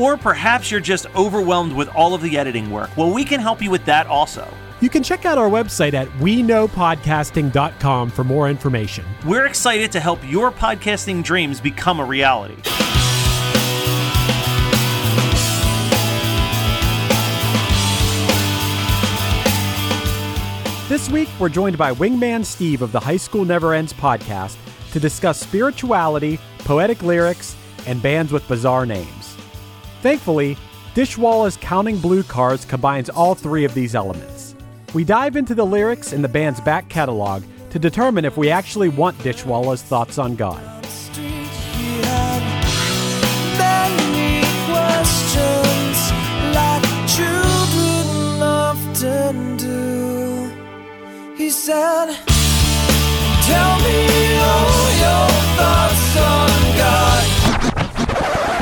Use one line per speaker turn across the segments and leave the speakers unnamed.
Or perhaps you're just overwhelmed with all of the editing work. Well, we can help you with that also.
You can check out our website at weknowpodcasting.com for more information.
We're excited to help your podcasting dreams become a reality.
This week, we're joined by Wingman Steve of the High School Never Ends podcast to discuss spirituality, poetic lyrics, and bands with bizarre names. Thankfully, Dishwalla's Counting Blue Cars combines all three of these elements. We dive into the lyrics in the band's back catalog to determine if we actually want Dishwalla's thoughts on God.
Said, Tell me all your thoughts on God.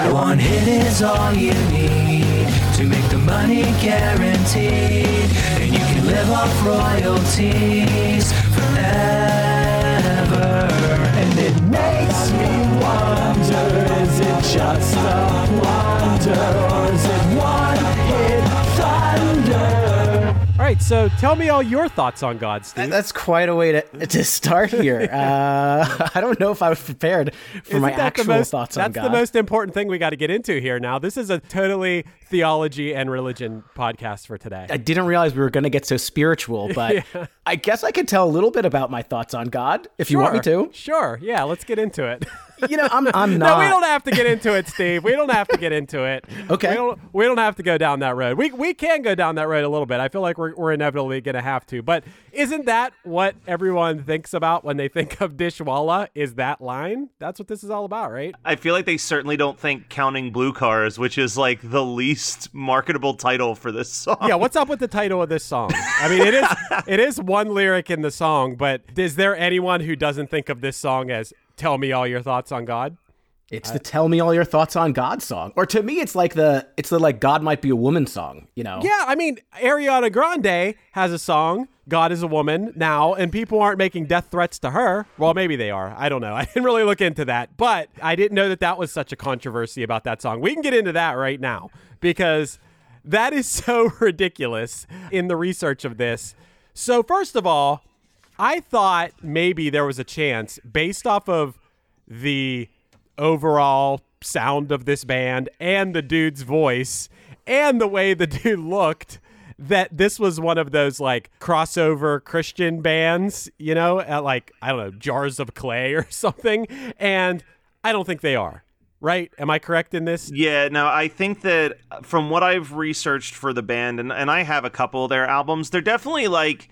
One hit is all you need to make the money guaranteed. And you can live off royalties forever. And it makes me wonder is it just a wonder or is it
right, so tell me all your thoughts on God, Steve.
That's quite a way to, to start here. Uh, I don't know if I was prepared for
Isn't
my actual
most-
thoughts on God.
That's the most important thing we got to get into here now. This is a totally theology and religion podcast for today.
I didn't realize we were going to get so spiritual, but I guess I could tell a little bit about my thoughts on God if you want me to.
Sure. Yeah, let's get into it.
You know, I'm I'm not.
no, we don't have to get into it, Steve. We don't have to get into it.
Okay.
We don't, we don't have to go down that road. We, we can go down that road a little bit. I feel like we're, we're inevitably going to have to. But isn't that what everyone thinks about when they think of Dishwalla? Is that line? That's what this is all about, right?
I feel like they certainly don't think Counting Blue Cars, which is like the least marketable title for this song.
yeah, what's up with the title of this song? I mean, it is it is one lyric in the song, but is there anyone who doesn't think of this song as "Tell me all your thoughts on God"?
It's the "Tell Me All Your Thoughts on God" song, or to me, it's like the it's the like God might be a woman song. You know?
Yeah, I mean, Ariana Grande has a song, God is a Woman, now, and people aren't making death threats to her. Well, maybe they are. I don't know. I didn't really look into that, but I didn't know that that was such a controversy about that song. We can get into that right now because that is so ridiculous in the research of this. So, first of all, I thought maybe there was a chance based off of the overall sound of this band and the dude's voice and the way the dude looked that this was one of those like crossover Christian bands, you know, at like, I don't know, Jars of Clay or something. And I don't think they are. right? Am I correct in this?
Yeah, no, I think that uh, from what I've researched for the band, and, and I have a couple of their albums, they're definitely like,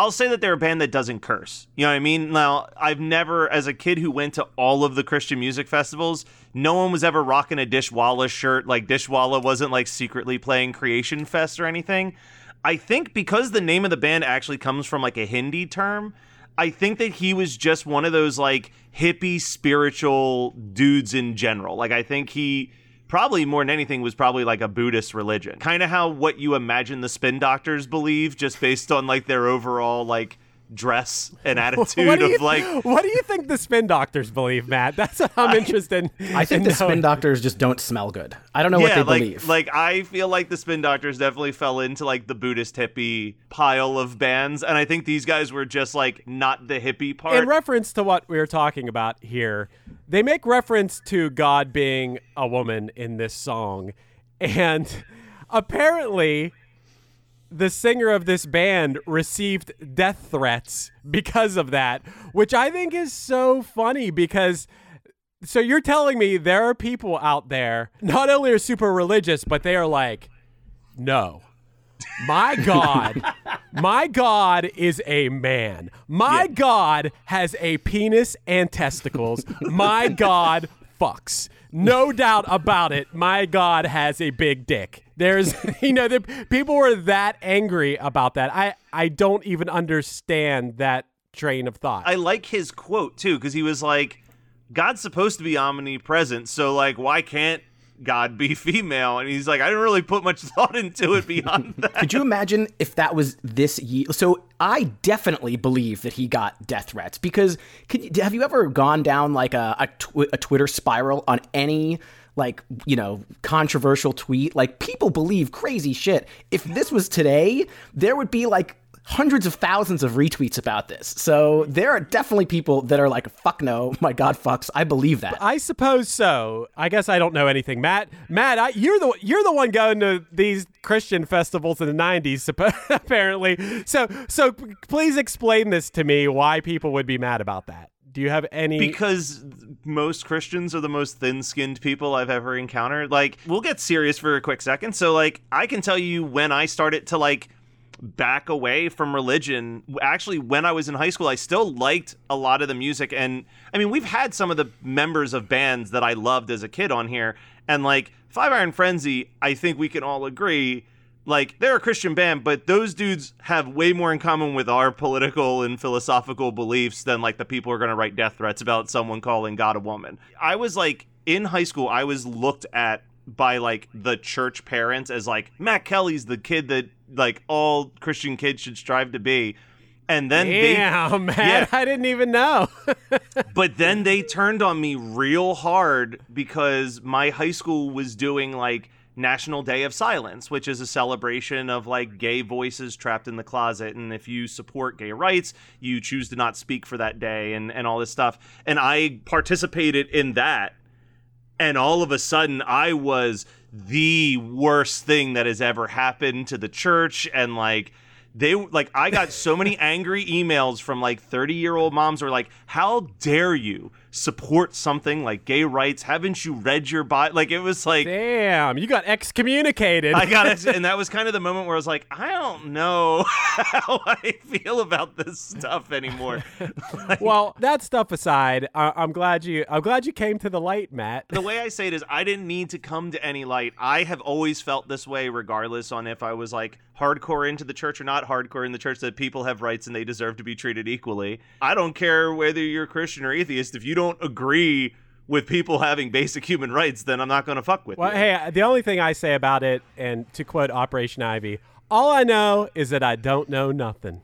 I'll say that they're a band that doesn't curse. You know what I mean? Now, I've never, as a kid who went to all of the Christian music festivals, no one was ever rocking a Dishwalla shirt. Like, Dishwalla wasn't like secretly playing Creation Fest or anything. I think because the name of the band actually comes from like a Hindi term, I think that he was just one of those like hippie spiritual dudes in general. Like I think he probably more than anything was probably like a Buddhist religion. Kind of how what you imagine the spin doctors believe just based on like their overall like dress and attitude
What
of like
what do you think the spin doctors believe, Matt? That's what I'm interested in.
I think
in
the spin doctors just don't smell good. I don't know what
yeah,
they
like
believe.
like I feel like the spin doctors definitely fell into like the Buddhist hippie pile of bands and I think these guys were just like not the hippie part.
in reference to what we were talking about here, they make reference to God being a woman in this song. And apparently, the singer of this band received death threats because of that, which I think is so funny because. So you're telling me there are people out there not only are super religious, but they are like, no, my God, my God is a man. My God has a penis and testicles. My God fucks. No doubt about it. My God has a big dick. There's, you know, the, people were that angry about that. I, I don't even understand that train of thought.
I like his quote too because he was like, "God's supposed to be omnipresent, so like, why can't God be female?" And he's like, "I didn't really put much thought into it beyond that."
Could you imagine if that was this year? So I definitely believe that he got death threats because could you, have you ever gone down like a a, tw- a Twitter spiral on any like you know controversial tweet? Like people believe crazy shit. If this was today, there would be like hundreds of thousands of retweets about this. So there are definitely people that are like, "Fuck no, my God fucks." I believe that.
I suppose so. I guess I don't know anything, Matt. Matt, I, you're the you're the one going to these Christian festivals in the '90s, suppo- apparently. So, so please explain this to me. Why people would be mad about that? Do you have any?
because most Christians are the most thin-skinned people I've ever encountered. Like, we'll get serious for a quick second. So, like, I can tell you when I started to like back away from religion. Actually, when I was in high school, I still liked a lot of the music, and I mean, we've had some of the members of bands that I loved as a kid on here, and like Five Iron Frenzy, I think we can all agree. Like they're a Christian band, but those dudes have way more in common with our political and philosophical beliefs than like the people who are going to write death threats about someone calling God a woman. I was like in high school, I was looked at by like the church parents as like Matt Kelly's the kid that like all Christian kids should strive to be. And then
Damn,
they
man,
Yeah.
I didn't even know.
but then they turned on me real hard because my high school was doing like National Day of Silence, which is a celebration of like gay voices trapped in the closet. And if you support gay rights, you choose to not speak for that day and, and all this stuff. And I participated in that. And all of a sudden, I was the worst thing that has ever happened to the church. And like, they like I got so many angry emails from like 30 year old moms who were like, How dare you support something like gay rights? Haven't you read your Bible? Like it was like
Damn, you got excommunicated.
I got it, and that was kind of the moment where I was like, I don't know how I feel about this stuff anymore. Like,
well, that stuff aside, I- I'm glad you. I'm glad you came to the light, Matt.
the way I say it is, I didn't need to come to any light. I have always felt this way, regardless on if I was like hardcore into the church or not hardcore in the church. That people have rights and they deserve to be treated equally. I don't care whether you're Christian or atheist. If you don't agree with people having basic human rights, then I'm not going to fuck with you.
Well,
you.
hey, the only thing I say about it, and to quote Operation Ivy, all I know is that I don't know nothing.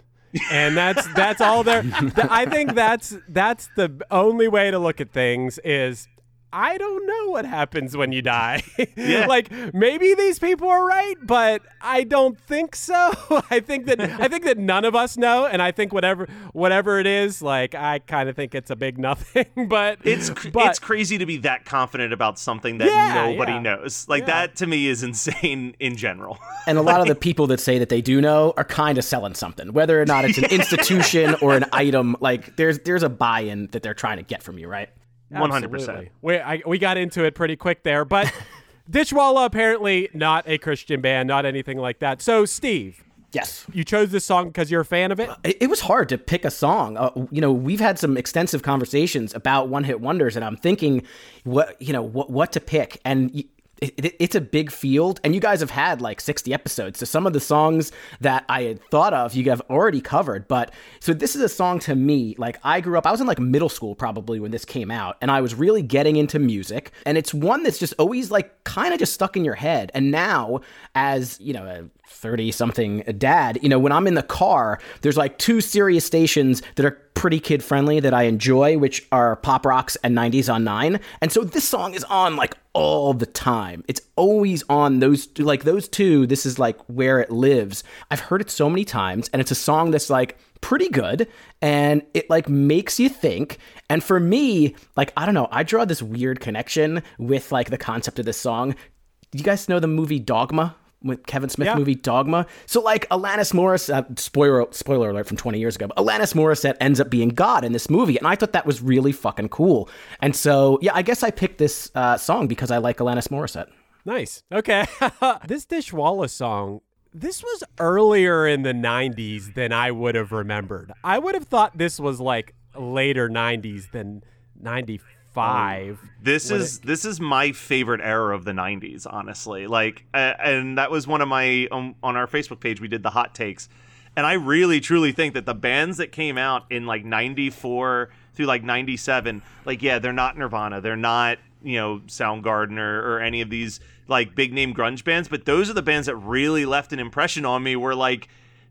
and that's that's all there. I think that's that's the only way to look at things is I don't know what happens when you die.
Yeah.
like maybe these people are right, but I don't think so. I think that I think that none of us know, and I think whatever whatever it is, like I kind of think it's a big nothing. but
It's cr-
but,
it's crazy to be that confident about something that
Yeah,
nobody
yeah.
knows. Like
Yeah.
that to me is insane in general.
And a lot of the people that say that they do know are kind of selling something, whether or not it's an institution or an item. Like there's there's a buy-in that they're trying to get from you, right?
One hundred
Absolutely.
percent.
We I, we got into it pretty quick there, but Dishwalla apparently not a Christian band, not anything like that. So, Steve,
Yes.
you chose this song because you're a fan of it.
It, it was hard to pick a song. Uh, you know, we've had some extensive conversations about one hit wonders, and I'm thinking, what you know, what what to pick, and. It, it, it's a big field, and you guys have had like 60 episodes. So some of the songs that I had thought of, you have already covered. But so this is a song to me. Like I grew up, I was in like middle school probably when this came out, and I was really getting into music. And it's one that's just always like kind of just stuck in your head. And now, as you know, 30 something dad, you know, when I'm in the car, there's like two Sirius stations that are pretty kid friendly that I enjoy, which are Pop Rocks and 90s on 9. And so this song is on like all the time. It's always on those like those two. This is like where it lives. I've heard it so many times, and it's a song that's like pretty good and it like makes you think. And for me, like, I don't know, I draw this weird connection with like the concept of this song. Do you guys know the movie Dogma? With Kevin Smith
Yeah.
movie Dogma. So like Alanis Morris, uh, spoiler spoiler alert from 20 years ago, but Alanis Morissette ends up being God in this movie, and I thought that was really fucking cool. And so yeah, I guess I picked this uh, song because I like Alanis Morissette.
Nice. Okay. this Dishwalla song, this was earlier in the 90s than I would have remembered. I would have thought this was like later 90s than 95.
This
When
is this is my favorite era of the '90s, honestly. Like, uh, and that was one of my um, on our Facebook page. We did the hot takes, and I really truly think that the bands that came out in like '94 through like '97, like yeah, they're not Nirvana, they're not you know Soundgarden or, or any of these like big name grunge bands, but those are the bands that really left an impression on me. Were like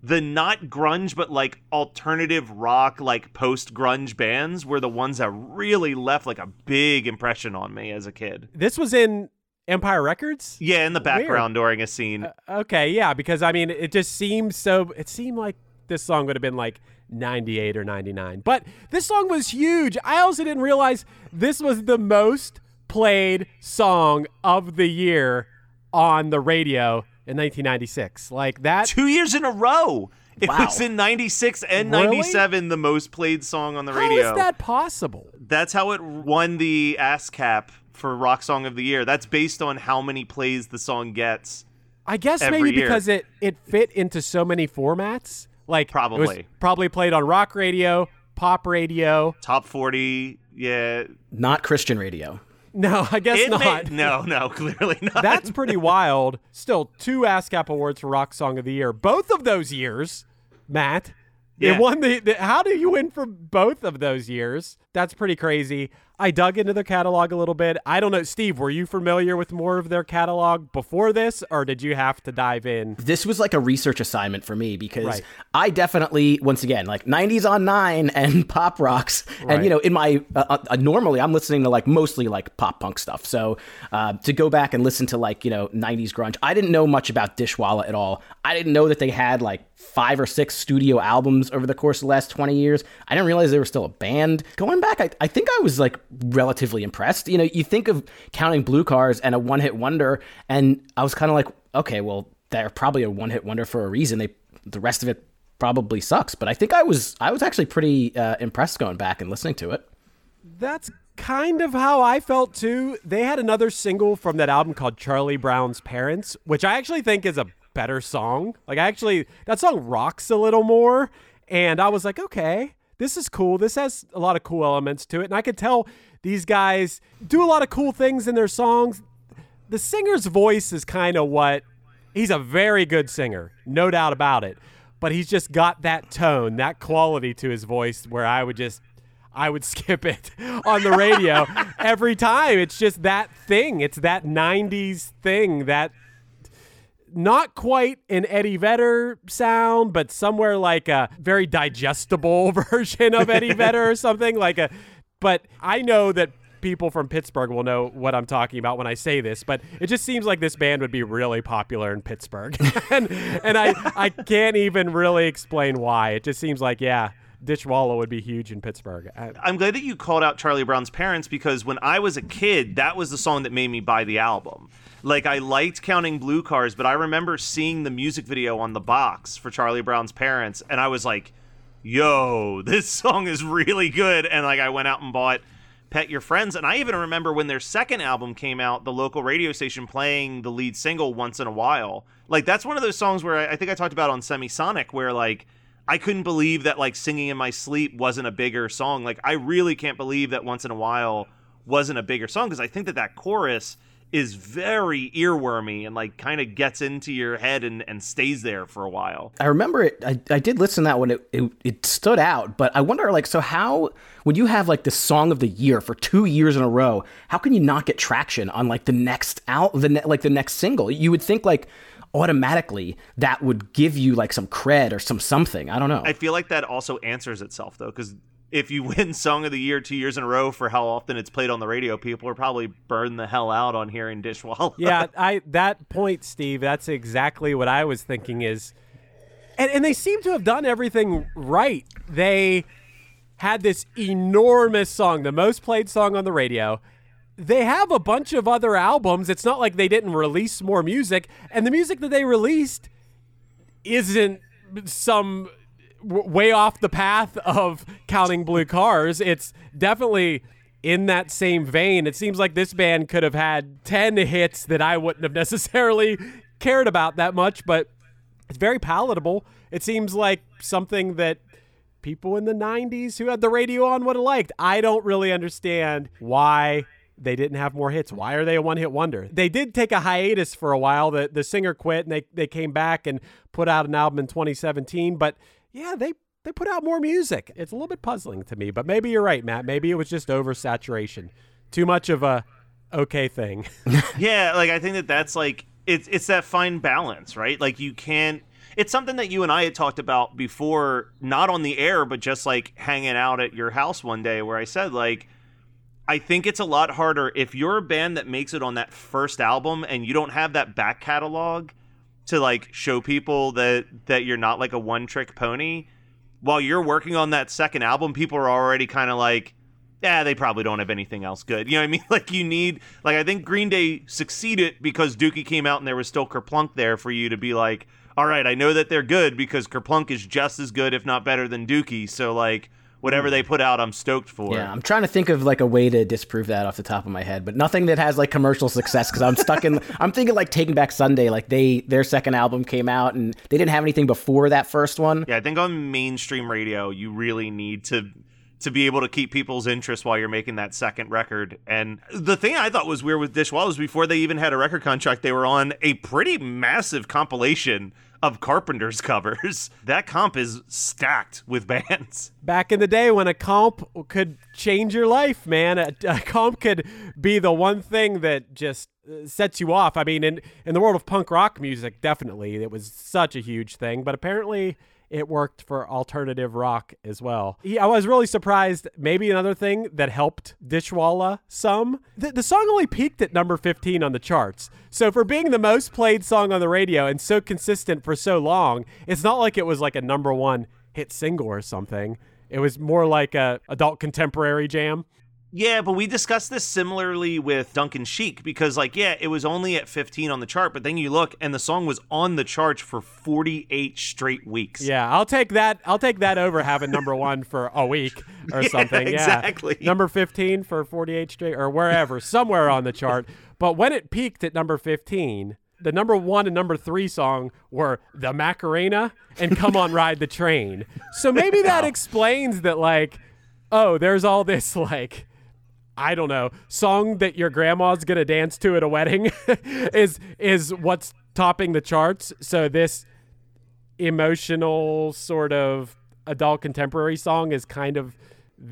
the not grunge but like alternative rock like post grunge bands were the ones that really left like a big impression on me as a kid
This was in Empire Records?
yeah in the background during a scene uh,
Okay, yeah, because I mean, it just seemed so. It seemed like this song would have been like 98 or 99. But this song was huge. I also didn't realize this was the most played song of the year on the radio in 1996. Like that.
two years in a row it
Wow.
was in 96 and
Really?
97 the most played song on the radio
is that possible?
that's how it won the ASCAP for rock song of the year that's based on how many plays the song gets
I guess
Every
maybe
year.
because it it fit into so many formats. Like it was
Probably.
probably played on rock radio, pop radio.
top 40 yeah
Not Christian radio.
No, I guess
It may-
not.
no no clearly not
That's pretty wild. Still, two ASCAP awards for Rock Song of the Year. Both of those years, Matt.
Yeah.
It won the, the. How do you win for both of those years? That's pretty crazy. I dug into their catalog a little bit. I don't know, Steve. Were you familiar with more of their catalog before this, or did you have to dive in?
This was like a research assignment for me because
Right.
I definitely, once again, like 90s on 9 and pop rocks.
Right.
And, you know, in my, uh, uh, normally I'm listening to like mostly like pop punk stuff. So uh, to go back and listen to like, you know, 90s grunge, I didn't know much about Dishwalla at all. I didn't know that they had like five or six studio albums over the course of the last 20 years. I didn't realize they were still a band. Going back, I, I think I was like relatively impressed. You know, you think of counting blue cars and a one hit wonder, and I was kind of like, okay, well, they're probably a one hit wonder for a reason. They the rest of it probably sucks. But I think I was I was actually pretty uh, impressed going back and listening to it.
That's kind of how I felt too. They had another single from that album called Charlie Brown's Parents, which I actually think is a better song. Like, I actually, that song rocks a little more. And I was like, okay, this is cool. This has a lot of cool elements to it. And I could tell these guys do a lot of cool things in their songs. The singer's voice is kind of what he's a very good singer, no doubt about it. But he's just got that tone, that quality to his voice where I would just I would skip it on the radio every time. It's just that thing. It's that 90s thing that not quite an Eddie Vedder sound, but somewhere like a very digestible version of Eddie Vedder or something like a but I know that people from Pittsburgh will know what I'm talking about when I say this, but it just seems like this band would be really popular in Pittsburgh. and and I I can't even really explain why. It just seems like yeah, Ditch Ditchwalla would be huge in Pittsburgh. I-
I'm glad that you called out Charlie Brown's parents because when I was a kid, that was the song that made me buy the album. Like I liked counting blue cars, but I remember seeing the music video on the box for Charlie Brown's parents, and I was like, "Yo, this song is really good!" And like I went out and bought Pet Your Friends. And I even remember when their second album came out, the local radio station playing the lead single once in a while. Like, that's one of those songs where I, I think I talked about on Semisonic, where like, I couldn't believe that like singing in my sleep wasn't a bigger song. Like, I really can't believe that once in a while wasn't a bigger song because I think that that chorus is very earwormy and like kind of gets into your head and, and stays there for a while.
I remember it. I, I did listen to that one. it, it it stood out, but I wonder like so how when you have like the song of the year for two years in a row, how can you not get traction on like the next out the ne- like the next single? You would think like automatically that would give you like some cred or some something. I don't know.
I feel like that also answers itself though, because if you win Song of the Year two years in a row for how often it's played on the radio, people are probably burned the hell out on hearing Dishwalla.
yeah, I that point, Steve. That's exactly what I was thinking. Is and, and they seem to have done everything right. They had this enormous song, the most played song on the radio. They have a bunch of other albums. It's not like they didn't release more music, and the music that they released isn't some w- way off the path of counting blue cars. It's definitely in that same vein. It seems like this band could have had 10 hits that I wouldn't have necessarily cared about that much, but it's very palatable. It seems like something that people in the 90s who had the radio on would have liked. I don't really understand why they didn't have more hits. Why are they a one hit wonder? They did take a hiatus for a while. The the singer quit and they, they came back and put out an album in 2017. But yeah, they they put out more music. It's a little bit puzzling to me, but maybe you're right, Matt. Maybe it was just oversaturation. Too much of a okay thing.
yeah, like I think that that's like it's it's that fine balance, right? Like you can't it's something that you and I had talked about before, not on the air, but just like hanging out at your house one day where I said like I think it's a lot harder if you're a band that makes it on that first album and you don't have that back catalog to like show people that that you're not like a one trick pony. While you're working on that second album, people are already kind of like, yeah, they probably don't have anything else good. You know what I mean? Like you need like I think Green Day succeeded because Dookie came out and there was still Kerplunk there for you to be like, all right, I know that they're good because Kerplunk is just as good, if not better, than Dookie. So like whatever hmm. they put out, I'm stoked for.
Yeah, I'm trying to think of like a way to disprove that off the top of my head, but nothing that has like commercial success because I'm stuck in. I'm thinking like Taking Back Sunday, like they their second album came out and they didn't have anything before that first one.
Yeah, I think on mainstream radio, you really need to to be able to keep people's interest while you're making that second record. And the thing I thought was weird with Dishwalla was before they even had a record contract, they were on a pretty massive compilation of Carpenter's covers. That comp is stacked with bands.
Back in the day when a comp could change your life, man, a, a comp could be the one thing that just uh, sets you off. I mean, in in the world of punk rock music, definitely it was such a huge thing, but apparently it worked for alternative rock as well. Yeah, I was really surprised. Maybe another thing that helped Dishwalla some. The, the song only peaked at number 15 on the charts. So for being the most played song on the radio and so consistent for so long, it's not like it was like a number one hit single or something. It was more like a adult contemporary jam.
Yeah, but we discussed this similarly with Duncan Sheik because, like, yeah, it was only at 15 on the chart, but then you look and the song was on the charts for 48 straight weeks.
Yeah, I'll take that. I'll take that over having number one for a week or
Yeah,
something. Yeah,
exactly.
Number 15 for 48 straight or wherever, somewhere on the chart. But when it peaked at number 15, the number one and number three song were the Macarena and Come On Ride the Train. So maybe that explains that, like, oh, there's all this, like, I don't know, song that your grandma's gonna dance to at a wedding is is what's topping the charts. So this emotional sort of adult contemporary song is kind of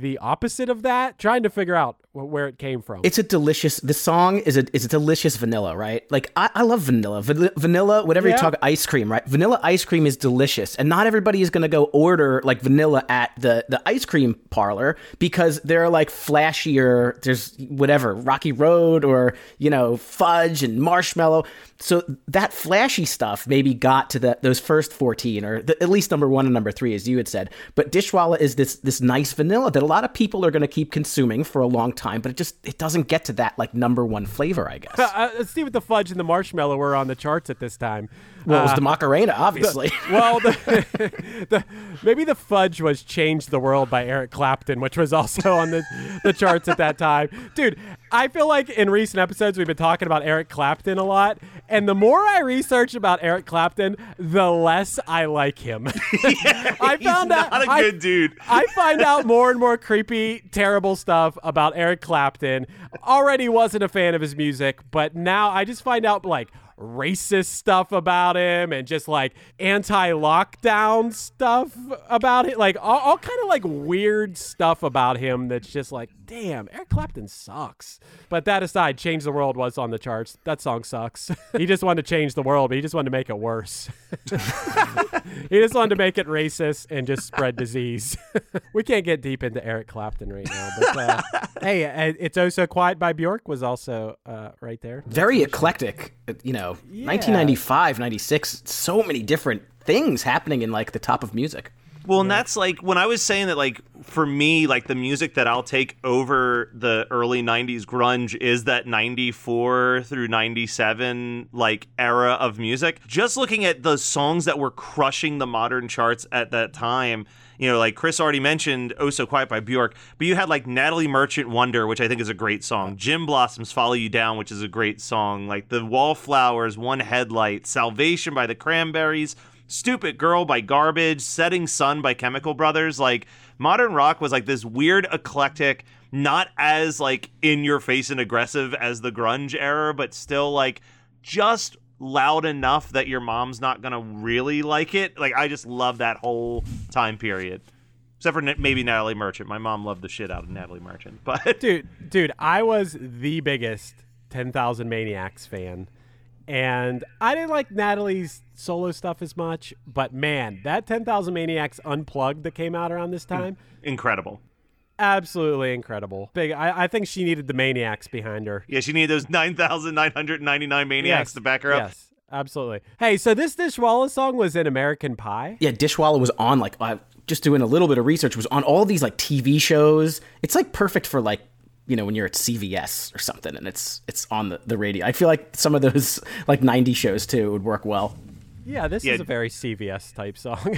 the opposite of that. Trying to figure out wh- where it came from.
It's a delicious. The song is a is a delicious vanilla, right? Like I, I love vanilla. Van- vanilla, whatever
Yeah.
you talk, ice cream, right? Vanilla ice cream is delicious, and not everybody is going to go order like vanilla at the the ice cream parlor because they're like flashier. There's whatever Rocky Road or you know fudge and marshmallow. So that flashy stuff maybe got to the, those first 14 or the, at least number one and number three, as you had said. But Dishwalla is this this nice vanilla that a lot of people are going to keep consuming for a long time, but it just it doesn't get to that like number one flavor, I guess.
uh, let's see what the fudge and the marshmallow were on the charts at this time.
Well, it was uh, the Macarena, obviously.
Well, the, the maybe the fudge was "Change the World" by Eric Clapton, which was also on the the charts at that time. Dude, I feel like in recent episodes we've been talking about Eric Clapton a lot, and the more I research about Eric Clapton, the less I like him. I
He's
found
not
out
a
I-
good dude.
I find out more and more creepy, terrible stuff about Eric Clapton. Already wasn't a fan of his music, but now I just find out like racist stuff about him and just like anti-lockdown stuff about it like all, all kind of like weird stuff about him that's just like damn eric clapton sucks but that aside change the world was on the charts that song sucks he just wanted to change the world but he just wanted to make it worse he just wanted to make it racist and just spread disease. we can't get deep into Eric Clapton right now, but uh, hey, uh, it's oh so quiet by Bjork was also uh, right there.
Very eclectic. uh, You know, 1995, 96, so many different things happening in like the top of music.
Well, and that's like when I was saying that, like, for me, like, the music that I'll take over the early 90s grunge is that 94 through 97, like, era of music. Just looking at the songs that were crushing the modern charts at that time, you know, like Chris already mentioned Oh So Quiet by Bjork, but you had like Natalie Merchant Wonder, which I think is a great song. Gin Blossoms Follow You Down, which is a great song. Like The Wallflowers, One Headlight, Salvation by the Cranberries. Stupid Girl by Garbage, Setting Sun by Chemical Brothers. Like modern rock was like this weird eclectic, not as like in your face and aggressive as the grunge era, but still like just loud enough that your mom's not gonna really like it. Like I just love that whole time period. Except for maybe Natalie Merchant. My mom loved the shit out of Natalie Merchant. But
dude, dude, I was the biggest 10,000 Maniacs fan. And I didn't like Natalie's solo stuff as much, but man, that 10,000 Maniacs unplugged that came out around this time,
incredible.
absolutely incredible. Big, I, I think she needed the Maniacs behind her.
Yeah, she needed those 9,999 maniacs
Yes,
to back her up.
Yes, absolutely. Hey, so this Dishwalla song was in American Pie.
Yeah, Dishwalla was on like uh, just doing a little bit of research was on all these like TV shows. It's like perfect for like you know when you're at CVS or something and it's it's on the, the radio. I feel like some of those like 90 shows too would work well.
Yeah, this
Yeah.
is a very CVS type song.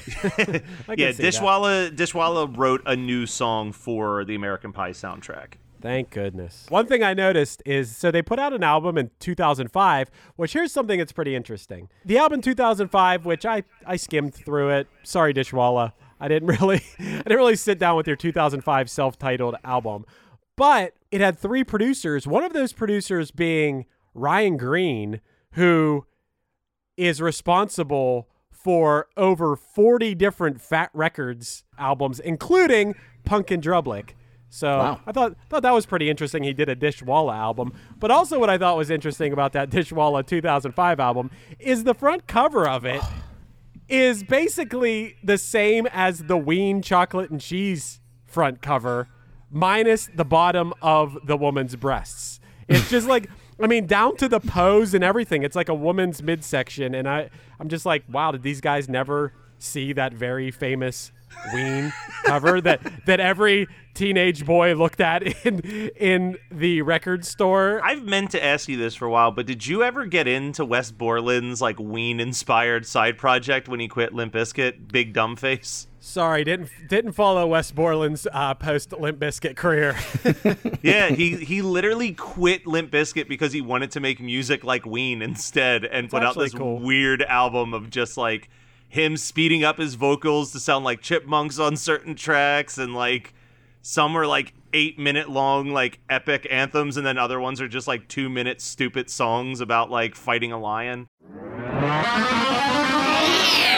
Yeah. Dishwalla Dishwalla wrote a new song for the American Pie soundtrack.
Thank goodness. One thing I noticed is so they put out an album in 2005, which here's something that's pretty interesting. The album 2005, which I I skimmed through it. Sorry, Dishwalla. I didn't really I didn't really sit down with your 2005 self-titled album. But it had three producers, one of those producers being Ryan Greene, who is responsible for over 40 different Fat Records albums, including Punk in Drublic. So
Wow.
I thought thought that was pretty interesting. He did a Dishwalla album, but also what I thought was interesting about that Dishwalla 2005 album is the front cover of it is basically the same as the Ween chocolate and cheese front cover, minus the bottom of the woman's breasts. It's just like I mean, down to the pose and everything. It's like a woman's midsection, and I I'm just like, wow, did these guys never see that very famous Ween cover that that every teenage boy looked at in in the record store?
I've meant to ask you this for a while, but did you ever get into Wes Borland's like Ween inspired side project when he quit Limp Bizkit, Big Dumb Face?
Sorry, didn't didn't follow Wes Borland's uh, post Limp Bizkit career.
Yeah, he he literally quit Limp Bizkit because he wanted to make music like Ween instead and put out this
cool.
weird album of just like him speeding up his vocals to sound like chipmunks on certain tracks and like some are like 8 minute long like epic anthems and then other ones are just like 2 minute stupid songs about like fighting a lion.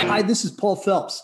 Hi, this is Paul Phelps,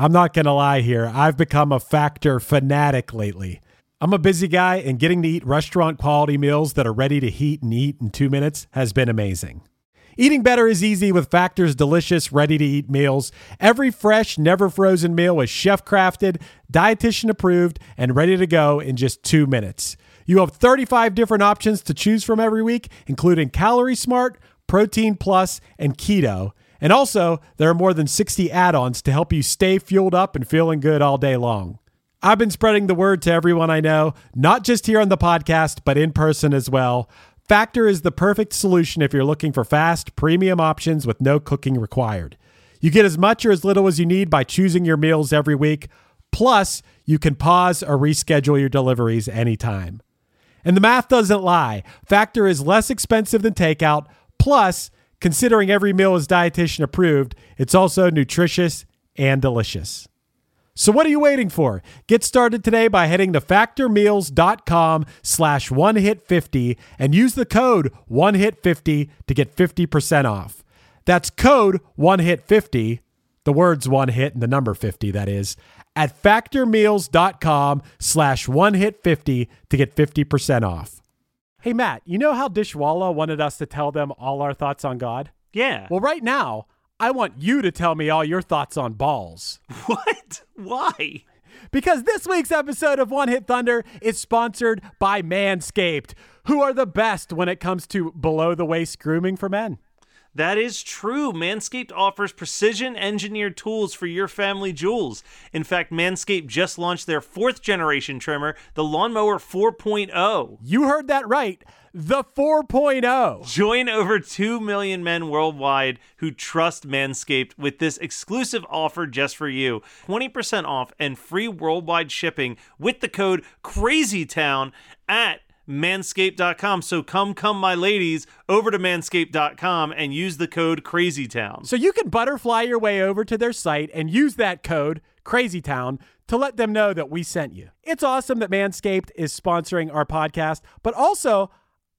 I'm not going to lie here. I've become a factor fanatic lately. I'm a busy guy, and getting to eat restaurant quality meals that are ready to heat and eat in two minutes has been amazing. Eating better is easy with Factor's delicious, ready to eat meals. Every fresh, never frozen meal is chef crafted, dietitian approved, and ready to go in just two minutes. You have 35 different options to choose from every week, including Calorie Smart, Protein Plus, and Keto. And also, there are more than 60 add ons to help you stay fueled up and feeling good all day long. I've been spreading the word to everyone I know, not just here on the podcast, but in person as well. Factor is the perfect solution if you're looking for fast, premium options with no cooking required. You get as much or as little as you need by choosing your meals every week. Plus, you can pause or reschedule your deliveries anytime. And the math doesn't lie. Factor is less expensive than takeout. Plus, considering every meal is dietitian approved, it's also nutritious and delicious. So what are you waiting for? Get started today by heading to factormeals.com slash one hit 50 and use the code one hit 50 to get 50% off. That's code one hit 50, the words one hit and the number 50 that is, at factormeals.com slash one hit 50 to get 50% off. Hey Matt, you know how Dishwalla wanted us to tell them all our thoughts on God?
Yeah.
Well, right now, I want you to tell me all your thoughts on balls.
What? Why?
Because this week's episode of One Hit Thunder is sponsored by Manscaped, who are the best when it comes to below the waist grooming for men.
That is true. Manscaped offers precision engineered tools for your family jewels. In fact, Manscaped just launched their fourth generation trimmer, the Lawnmower 4.0.
You heard that right. The 4.0.
Join over 2 million men worldwide who trust Manscaped with this exclusive offer just for you 20% off and free worldwide shipping with the code CrazyTown at manscaped.com. So come, come, my ladies, over to manscaped.com and use the code CrazyTown.
So you can butterfly your way over to their site and use that code CrazyTown to let them know that we sent you. It's awesome that Manscaped is sponsoring our podcast, but also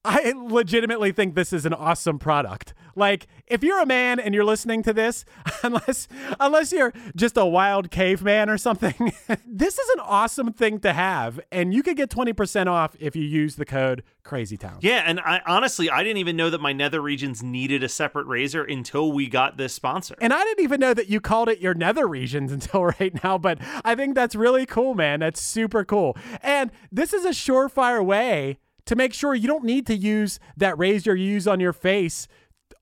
I legitimately think this is an awesome product. Like, if you're a man and you're listening to this, unless unless you're just a wild caveman or something, this is an awesome thing to have, and you could get twenty percent off if you use the code CrazyTown.
Yeah, and I honestly I didn't even know that my nether regions needed a separate razor until we got this sponsor.
And I didn't even know that you called it your nether regions until right now, but I think that's really cool, man. That's super cool. And this is a surefire way to make sure you don't need to use that razor you use on your face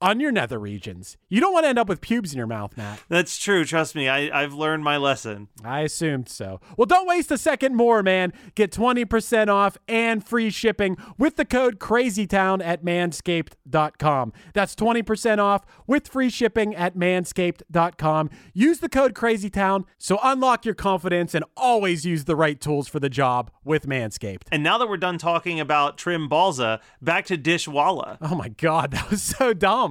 on your nether regions. You don't want to end up with pubes in your mouth, Matt.
That's true. Trust me, I, I've learned my lesson.
I assumed so. Well, don't waste a second more, man. Get 20% off and free shipping with the code CrazyTown at manscaped.com. That's 20% off with free shipping at manscaped.com. Use the code CrazyTown so unlock your confidence and always use the right tools for the job with Manscaped.
And now that we're done talking about trim Balza, back to Dishwalla.
Oh my God, that was so dumb.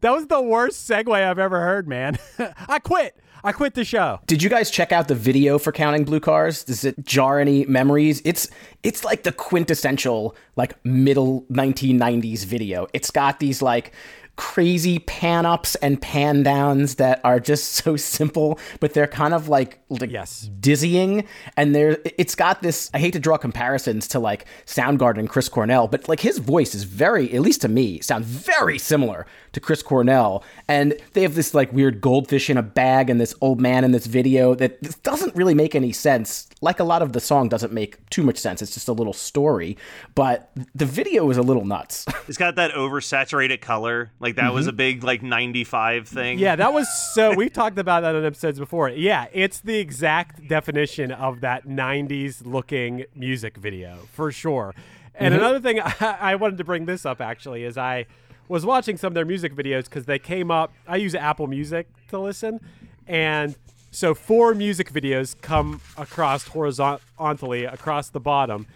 That was the worst segue I've ever heard, man. I quit. I quit the show.
Did you guys check out the video for counting blue cars? Does it jar any memories? It's it's like the quintessential like middle 1990s video. It's got these like crazy pan ups and pan downs that are just so simple, but they're kind of like, like
Yes.
dizzying. And there, it's got this. I hate to draw comparisons to like Soundgarden and Chris Cornell, but like his voice is very, at least to me, sounds very similar to Chris Cornell. And they have this like weird goldfish in a bag and this old man in this video that doesn't really make any sense. Like a lot of the song doesn't make too much sense. It's just a little story, but the video is a little nuts.
It's got that oversaturated color. Like that was mm-hmm. a big like 95 thing.
Yeah, that was so. We've talked about that in episodes before. Yeah, it's the exact definition of that 90s looking music video for sure. And mm-hmm. another thing I, I wanted to bring this up actually is I was watching some of their music videos because they came up. I use Apple Music to listen. And so four music videos come across horizontally across the bottom.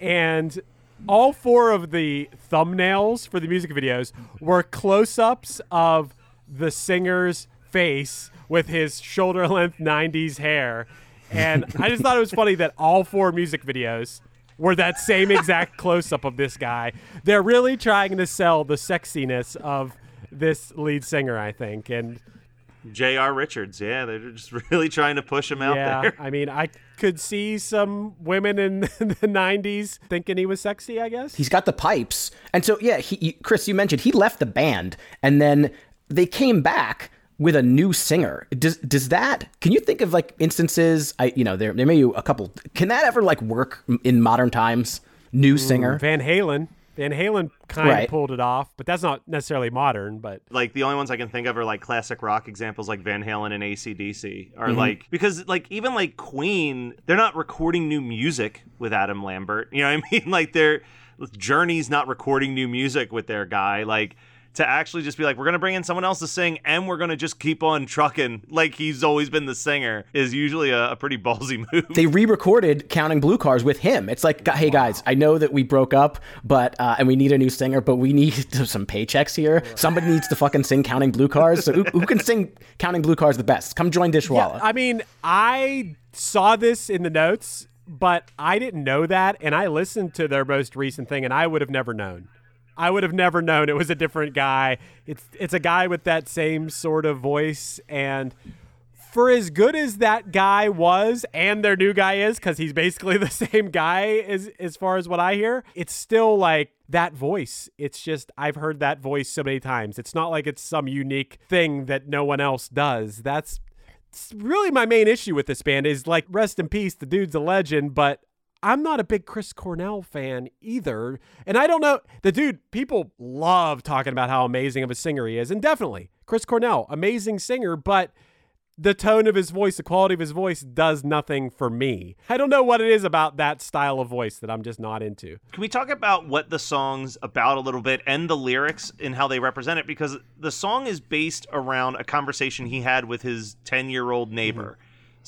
And all four of the thumbnails for the music videos were close ups of the singer's face with his shoulder length 90s hair. And I just thought it was funny that all four music videos were that same exact close up of this guy. They're really trying to sell the sexiness of this lead singer, I think. And
J.R. Richards. Yeah, they're just really trying to push him out
yeah,
there.
I mean, I could see some women in the 90s thinking he was sexy, I guess.
He's got the pipes. And so, yeah, he, Chris, you mentioned he left the band and then they came back with a new singer. Does does that? Can you think of like instances? I you know there there may be a couple. Can that ever like work in modern times? New singer.
Van Halen. Van Halen kind
Right.
of pulled it off, but that's not necessarily modern, but
like the only ones I can think of are like classic rock examples like Van Halen and ACDC are
Mm-hmm.
like because like even like Queen, they're not recording new music with Adam Lambert. You know what I mean? Like they're Journey's not recording new music with their guy. Like to actually just be like, we're gonna bring in someone else to sing and we're gonna just keep on trucking like he's always been the singer is usually a, a pretty ballsy move.
They re-recorded "Counting Blue Cars" with him. It's like, hey guys, I know that we broke up, but uh, and we need a new singer, but we need some paychecks here. Somebody needs to fucking sing "Counting Blue Cars." So who, who can sing "Counting Blue Cars" the best? Come join Dishwalla.
Yeah, I mean, I saw this in the notes, but I didn't know that, and I listened to their most recent thing, and I would have never known. I would have never known it was a different guy. It's it's a guy with that same sort of voice, and for as good as that guy was, and their new guy is, because he's basically the same guy as as far as what I hear, it's still like that voice. It's just I've heard that voice so many times. It's not like it's some unique thing that no one else does. That's it's really my main issue with this band is like rest in peace the dude's a legend but i'm not a big chris cornell fan either and i don't know the dude people love talking about how amazing of a singer he is and definitely chris cornell amazing singer but the tone of his voice the quality of his voice does nothing for me i don't know what it is about that style of voice that i'm just not into
Can we talk about what the song's about a little bit and the lyrics and how they represent it? Because the song is based around a conversation he had with his 10 year old neighbor.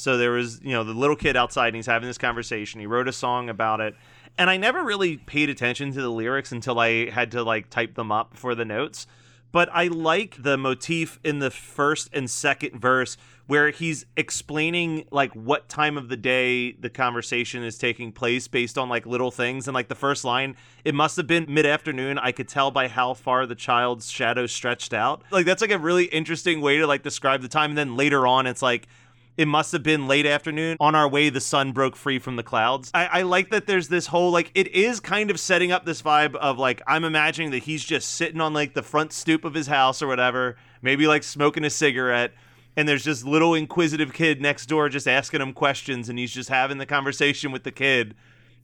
So there was, you know, the little kid outside and he's having this conversation. He wrote a song about it. And I never really paid attention to the lyrics until I had to like type them up for the notes. But I like the motif in the first and second verse where he's explaining like what time of the day the conversation is taking place based on like little things and like the first line it must have been mid-afternoon i could tell by how far the child's shadow stretched out like that's like a really interesting way to like describe the time and then later on it's like it must have been late afternoon. On our way, the sun broke free from the clouds. I, I like that there's this whole, like, it is kind of setting up this vibe of, like, I'm imagining that he's just sitting on, like, the front stoop of his house or whatever, maybe, like, smoking a cigarette. And there's just little inquisitive kid next door just asking him questions, and he's just having the conversation with the kid.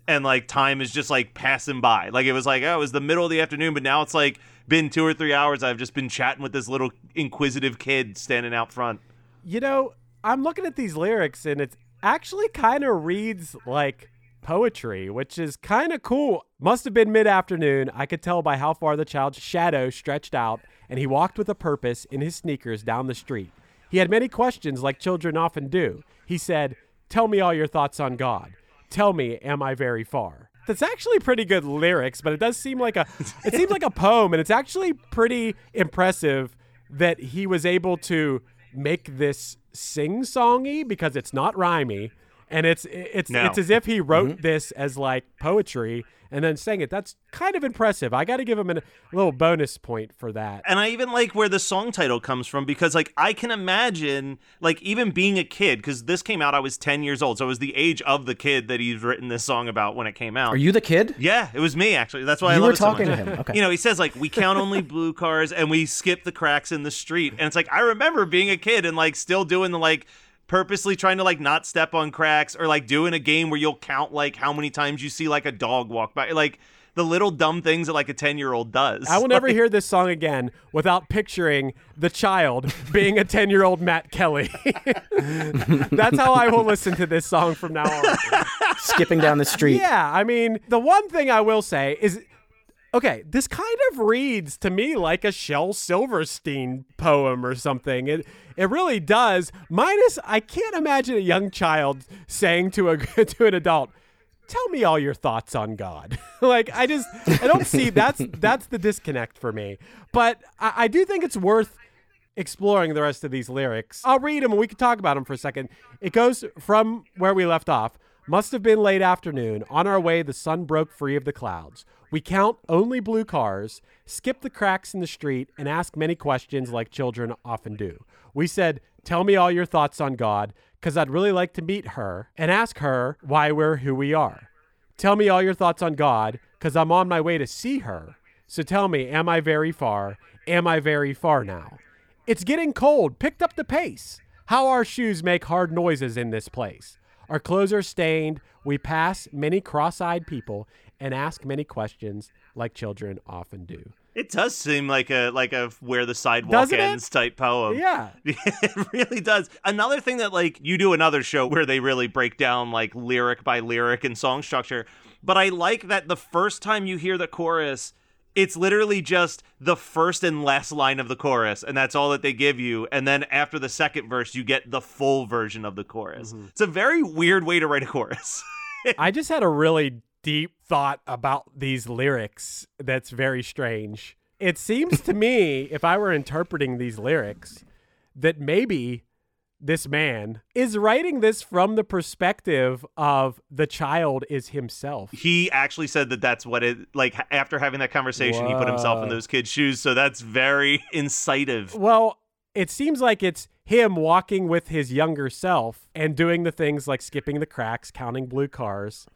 And, like, time is just, like, passing by. Like, it was like, oh, it was the middle of the afternoon, but now it's, like, been two or three hours. I've just been chatting with this little inquisitive kid standing out front.
you know, I'm looking at these lyrics and it actually kind of reads like poetry, which is kind of cool. Must have been mid afternoon. I could tell by how far the child's shadow stretched out, and he walked with a purpose in his sneakers down the street. He had many questions, like children often do. He said, Tell me all your thoughts on God. Tell me, am I very far? That's actually pretty good lyrics, but it does seem like a it seems like a poem, and it's actually pretty impressive that he was able to make this sing songy because it's not rhymey and it's it's
No.
it's as if he wrote mm-hmm. this as like poetry and then sang it. That's kind of impressive. I got to give him an- a little bonus point for that.
and I even like where the song title comes from because like I can imagine like even being a kid because this came out I was 10 years old so it was the age of the kid that he's written this song about when it came out.
Are you the kid?
yeah, it was me actually. That's why I
You
love
were
it so
talking
much.
to him. Okay.
You know, he says like we count only blue cars and we skip the cracks in the street. And it's like I remember being a kid and like still doing the like purposely trying to like not step on cracks or like doing a game where you'll count like how many times you see like a dog walk by like the little dumb things that like a 10 year old does.
I will never hear this song again without picturing the child being a 10 year old Matt Kelly. That's how I will listen to this song from now on.
Skipping down the street.
Yeah, I mean, the one thing I will say is okay, this kind of reads to me like a Shel Silverstein poem or something. It it really does. Minus I can't imagine a young child saying to a to an adult, "Tell me all your thoughts on God." like I just I don't see that's that's the disconnect for me. But I, I do think it's worth exploring the rest of these lyrics. I'll read them and we can talk about them for a second. It goes from where we left off. Must have been late afternoon. On our way, the sun broke free of the clouds. We count only blue cars, skip the cracks in the street, and ask many questions like children often do. We said, Tell me all your thoughts on God, because I'd really like to meet her and ask her why we're who we are. Tell me all your thoughts on God, because I'm on my way to see her. So tell me, am I very far? Am I very far now? It's getting cold. Picked up the pace. How our shoes make hard noises in this place. Our clothes are stained. We pass many cross eyed people and ask many questions like children often do.
It does seem like a like a where the sidewalk
Doesn't it?
ends type poem.
Yeah.
it really does. Another thing that like you do another show where they really break down like lyric by lyric and song structure, but I like that the first time you hear the chorus, it's literally just the first and last line of the chorus, and that's all that they give you. And then after the second verse, you get the full version of the chorus. Mm-hmm. It's a very weird way to write a chorus.
I just had a really deep thought about these lyrics that's very strange. It seems to me, if I were interpreting these lyrics, that maybe this man is writing this from the perspective of the child is himself.
he actually said that that's what it like after having that conversation he put himself in those kids shoes so that's very incisive
Well, it seems like it's him walking with his younger self and doing the things like skipping the cracks, counting blue cars,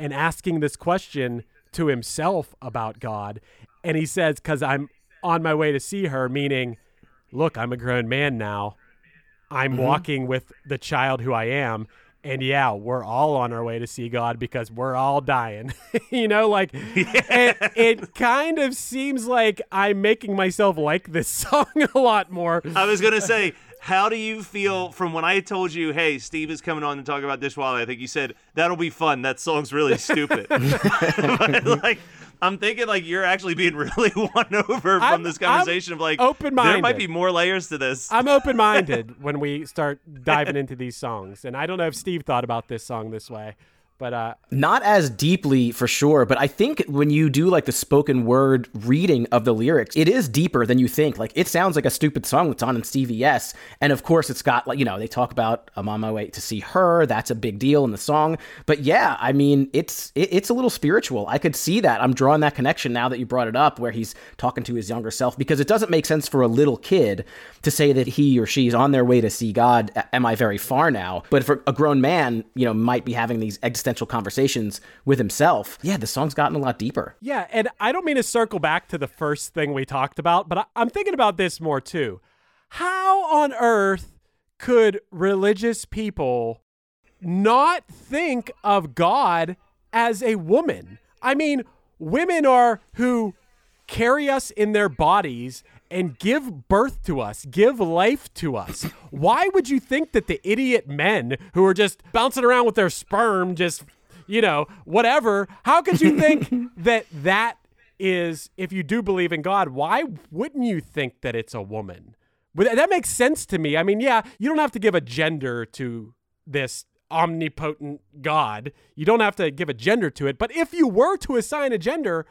and asking this question to himself about God. And he says, Because I'm on my way to see her, meaning, look, I'm a grown man now. I'm mm-hmm. walking with the child who I am. And yeah, we're all on our way to see God because we're all dying. you know, like it, it kind of seems like I'm making myself like this song a lot more.
i was gonna say how do you feel from when i told you hey steve is coming on to talk about dishwalla i think you said that'll be fun. That song's really stupid. But, like i'm thinking like you're actually being really won over from
I'm-
this
I'm
conversation of like
open-minded.
there might be more layers to this.
I'm open minded when we start diving into these songs. And I don't know if Steve thought about this song this way, but uh,
Not as deeply for sure, but I think when you do like the spoken word reading of the lyrics, it is deeper than you think. Like it sounds like a stupid song that's on in CVS. And of course, it's got like, you know, they talk about I'm on my way to see her. That's a big deal in the song. But yeah, I mean, it's it, it's a little spiritual. I could see that. I'm drawing that connection now that you brought it up where he's talking to his younger self because it doesn't make sense for a little kid to say that he or she's on their way to see God. Am I very far now? But for a grown man, you know, might be having these existential conversations with himself. Yeah, the song's gotten a lot deeper.
yeah. And I don't mean to circle back to the first thing we talked about, but I, I'm thinking about this more too. How on earth could religious people not think of God as a woman? I mean, women are who carry us in their bodies and give birth to us, give life to us. Why would you think that the idiot men who are just bouncing around with their sperm, just, you know, whatever, how could you think that that is, if you do believe in God, why wouldn't you think that it's a woman? But that- that makes sense to me. I mean, yeah, you don't have to give a gender to this omnipotent God. You don't have to give a gender to it. But if you were to assign a gender,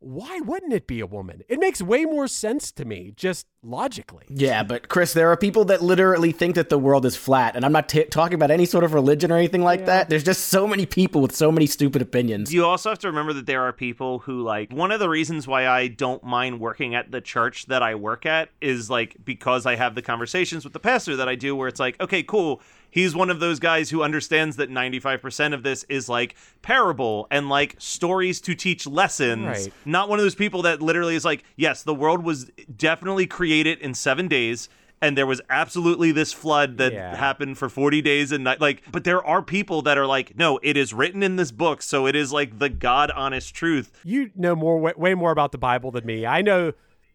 why wouldn't it be a woman? It makes way more sense to me, just logically.
Yeah, but Chris, there are people that literally think that the world is flat, and I'm not t- talking about any sort of religion or anything like that. There's just so many people with so many stupid opinions.
You also have to remember that there are people who like one of the reasons why I don't mind working at the church that I work at is like because I have the conversations with the pastor that I do where it's like, okay, cool. He's one of those guys who understands that 95% of this is like parable and like stories to teach lessons.
Right.
Not one of those people that literally is like, yes, the world was definitely created in 7 days and there was absolutely this flood that
Yeah.
happened for 40 days and night like but there are people that are like no it is written in this book so it is like the god honest truth
You know more, way, way more about the Bible than me. I know.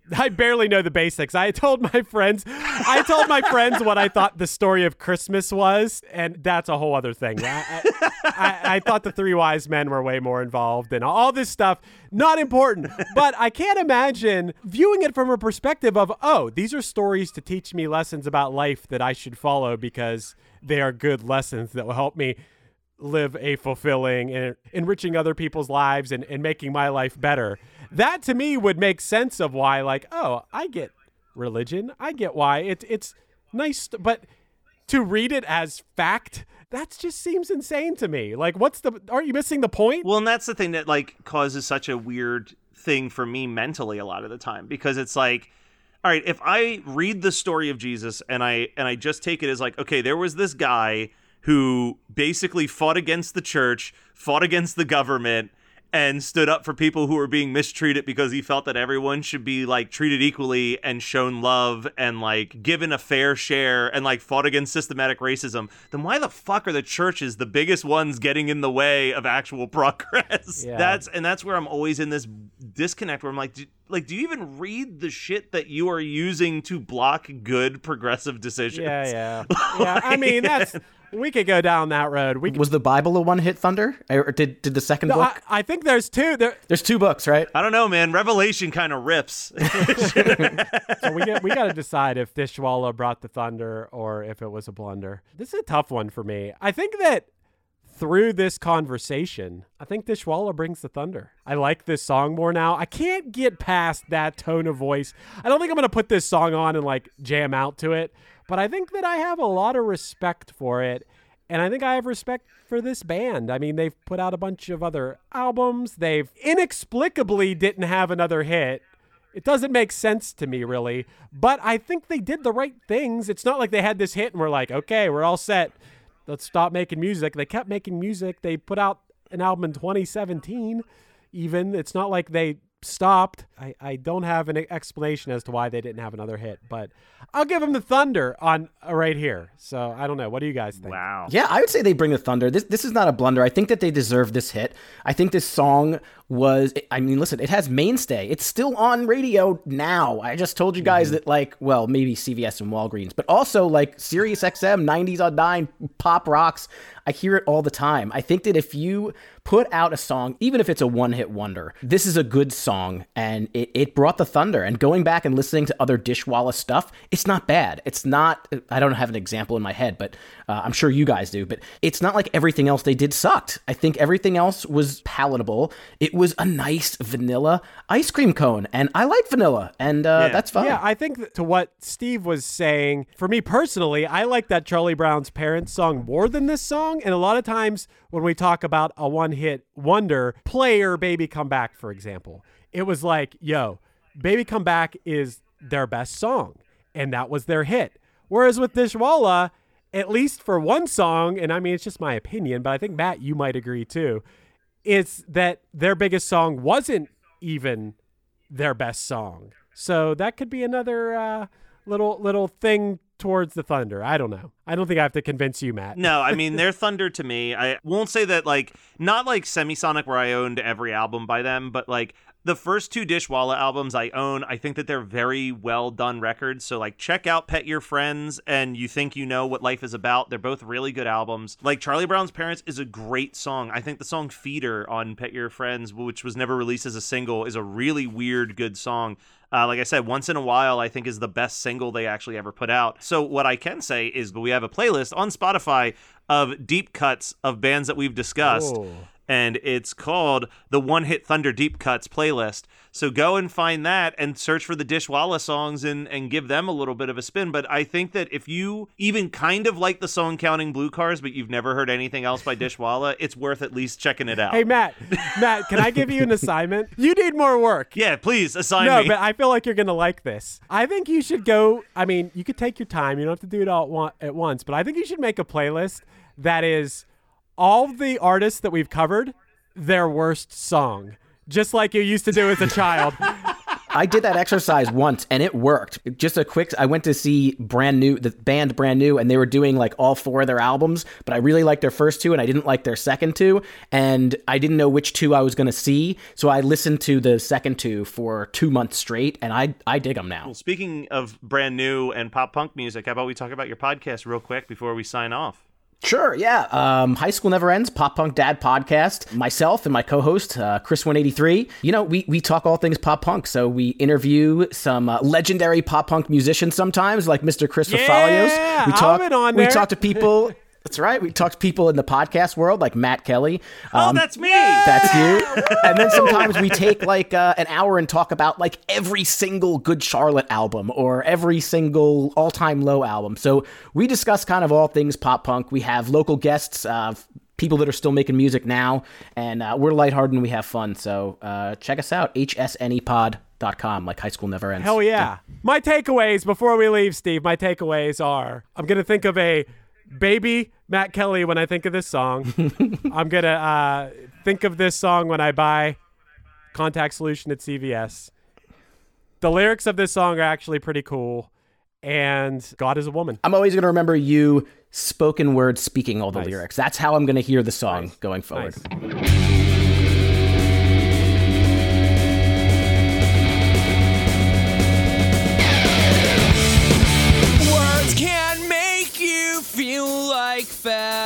I barely know the basics. I told my friends, I told my friends what I thought the story of Christmas was, and that's a whole other thing. I, I, I, thought the three wise men were way more involved and all this stuff. Not important, but I can't imagine viewing it from a perspective of, oh, these are stories to teach me lessons about life that I should follow because they are good lessons that will help me live a fulfilling and enriching other people's lives and, and making my life better. That to me would make sense of why, like, oh, I get religion. I get why it's it's nice, but to read it as fact, that just seems insane to me. Like, what's the? Aren't you missing the point?
Well, and that's the thing that like causes such a weird thing for me mentally a lot of the time because it's like all right, if I read the story of Jesus and I and I just take it as like, okay, there was this guy who basically fought against the church, fought against the government, and stood up for people who were being mistreated because he felt that everyone should be like treated equally and shown love and like given a fair share and like fought against systematic racism, then why the fuck are the churches the biggest ones getting in the way of actual progress?
Yeah.
That's and that's where I'm always in this disconnect where I'm like, do, like, do you even read the shit that you are using to block good progressive decisions?
Yeah, yeah, yeah. I mean, that's we could go down that road. We could,
Was the Bible a one hit thunder? Or did, did the second
no,
book?
I, I think there's two. There,
There's two books, right?
I don't know, man. Revelation kind of rips.
so we get we got to decide if Dishwalla brought the thunder or if it was a blunder. This is a tough one for me. I think that through this conversation, I think Dishwalla brings the thunder. I like this song more now. I can't get past that tone of voice. I don't think I'm going to put this song on and like jam out to it, but I think that I have a lot of respect for it. And I think I have respect for this band. I mean, they've put out a bunch of other albums. They've inexplicably didn't have another hit. It doesn't make sense to me, really. But I think they did the right things. It's not like they had this hit and we're like, okay, we're all set. Let's stop making music. They kept making music. They put out an album in 2017, even. It's not like they stopped. I, I don't have an explanation as to why they didn't have another hit, but I'll give them the thunder on uh, right here. So I don't know. What do you guys think?
wow.
Yeah, I would say they bring the thunder. This this is not a blunder. I think that they deserve this hit. I think this song was I mean, listen, it has mainstay. It's still on radio now. I just told you guys that like, well, maybe CVS and Walgreens, but also like Sirius XM 90s on 9 pop rocks. I hear it all the time. I think that if you put out a song, even if it's a one-hit wonder, this is a good song and it, it brought the thunder. And going back and listening to other Dishwalla stuff, it's not bad. It's not I don't have an example in my head, but uh, I'm sure you guys do, but it's not like everything else they did sucked. I think everything else was palatable. It was a nice vanilla ice cream cone, and I like vanilla, and uh,
Yeah.
that's fine.
Yeah, I think that to what Steve was saying, for me personally, I like that Charlie Brown's Parents song more than this song. And a lot of times when we talk about a one hit wonder, Player Baby Come Back, for example, it was like, yo, Baby Come Back is their best song. And that was their hit. Whereas with Dishwalla, at least for one song, and I mean, it's just my opinion, but I think, Matt, you might agree too, is that their biggest song wasn't even their best song. So that could be another uh, little little thing towards the Thunder. I don't know. I don't think I have to convince you, Matt.
No, I mean they're Thunder to me. I won't say that like not like Semisonic where I owned every album by them, but like the first two Dishwalla albums I own, I think that they're very well done records. So like check out Pet Your Friends and You Think You Know What Life Is About. They're both really good albums. Like Charlie Brown's Parents is a great song. I think the song Feeder on Pet Your Friends, which was never released as a single, is a really weird good song. Uh, like I said, once in a while, I think is the best single they actually ever put out. So what I can say is, we have a playlist on Spotify of deep cuts of bands that we've discussed,
Oh.
And it's called the One Hit Thunder Deep Cuts playlist. So go and find that and search for the Dishwalla songs and and give them a little bit of a spin. But I think that if you even kind of like the song Counting Blue Cars, but you've never heard anything else by Dishwalla, it's worth at least checking it out.
Hey, Matt. Matt, can I give you an assignment? You need more work.
yeah, please assign
No,
me.
No, but I feel like you're going to like this. I think you should go. I mean, you could take your time. You don't have to do it all at at once, but I think you should make a playlist that is all the artists that we've covered, their worst song, just like you used to do as a child.
I did that exercise once and it worked. Just a quick I went to see brand new the band brand new and they were doing like all four of their albums, but I really liked their first two and I didn't like their second two and I didn't know which two I was going to see, so I listened to the second two for 2 months straight and I I dig them now.
Well, speaking of brand new and pop punk music, how about we talk about your podcast real quick before we sign off?
Sure, yeah. Um, High School Never Ends, Pop Punk Dad podcast. Myself and my co-host uh, Chris183. You know, we we talk all things pop punk. So we interview some uh, legendary pop punk musicians sometimes, like Mr. Chris
Yeah,
Fafalios. We talk. we talk to people. That's right. We talk to people in the podcast world like Matt Kelly.
oh,
Um,
that's me.
That's you. And then sometimes we take like uh, an hour and talk about like every single Good Charlotte album or every single all time low album. So we discuss kind of all things pop punk. We have local guests, uh, people that are still making music now, and uh, we're lighthearted and we have fun. So uh, check us out, hsnepod.com, like high school never ends.
Hell yeah. My takeaways before we leave, Steve, my takeaways are I'm going to think of a baby Matt Kelly when I think of this song. I'm going to uh, think of this song when I buy contact solution at CVS. The lyrics of this song are actually pretty cool. And God is a woman.
I'm always going to remember you spoken word speaking all the
Nice.
lyrics. That's how I'm going to hear the song going forward.
Nice.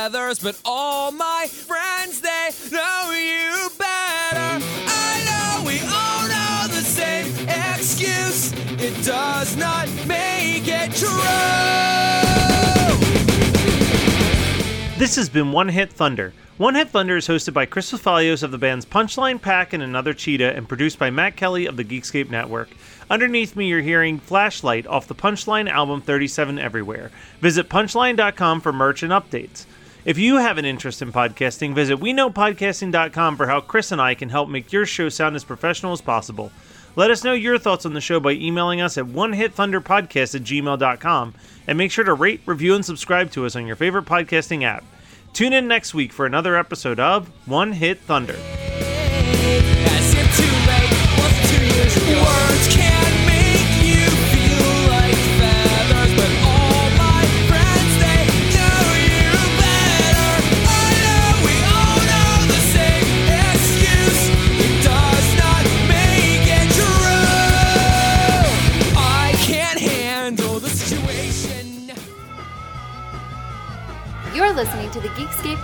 Feathers, but all my friends, they know you better. I know we all know the same excuse. It does not make it true.
This has been One Hit Thunder. One Hit Thunder is hosted by Chris Fafalios of the bands Punchline Pack and Another Cheetah and produced by Matt Kelly of the Geekscape Network. Underneath me, you're hearing Flashlight off the Punchline album 37 Everywhere. Visit punchlion.com for merch and updates. If you have an interest in podcasting, visit WeKnowPodcasting.com for how Chris and I can help make your show sound as professional as possible. Let us know your thoughts on the show by emailing us at onehitthunderpodcast at gmail.com and make sure to rate, review, and subscribe to us on your favorite podcasting app. Tune in next week for another episode of One Hit Thunder.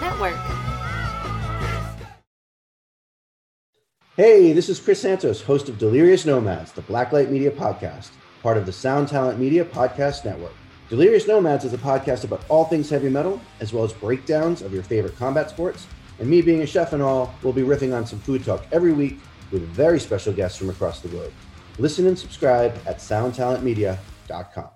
Network.
Hey, this is Chris Santos, host of Delirious Nomads, the Blacklight Media podcast, part of the Sound Talent Media Podcast Network. Delirious Nomads is a podcast about all things heavy metal, as well as breakdowns of your favorite combat sports. And me being a chef and all, we'll be riffing on some food talk every week with very special guests from across the globe. Listen and subscribe at soundtalentmedia.com.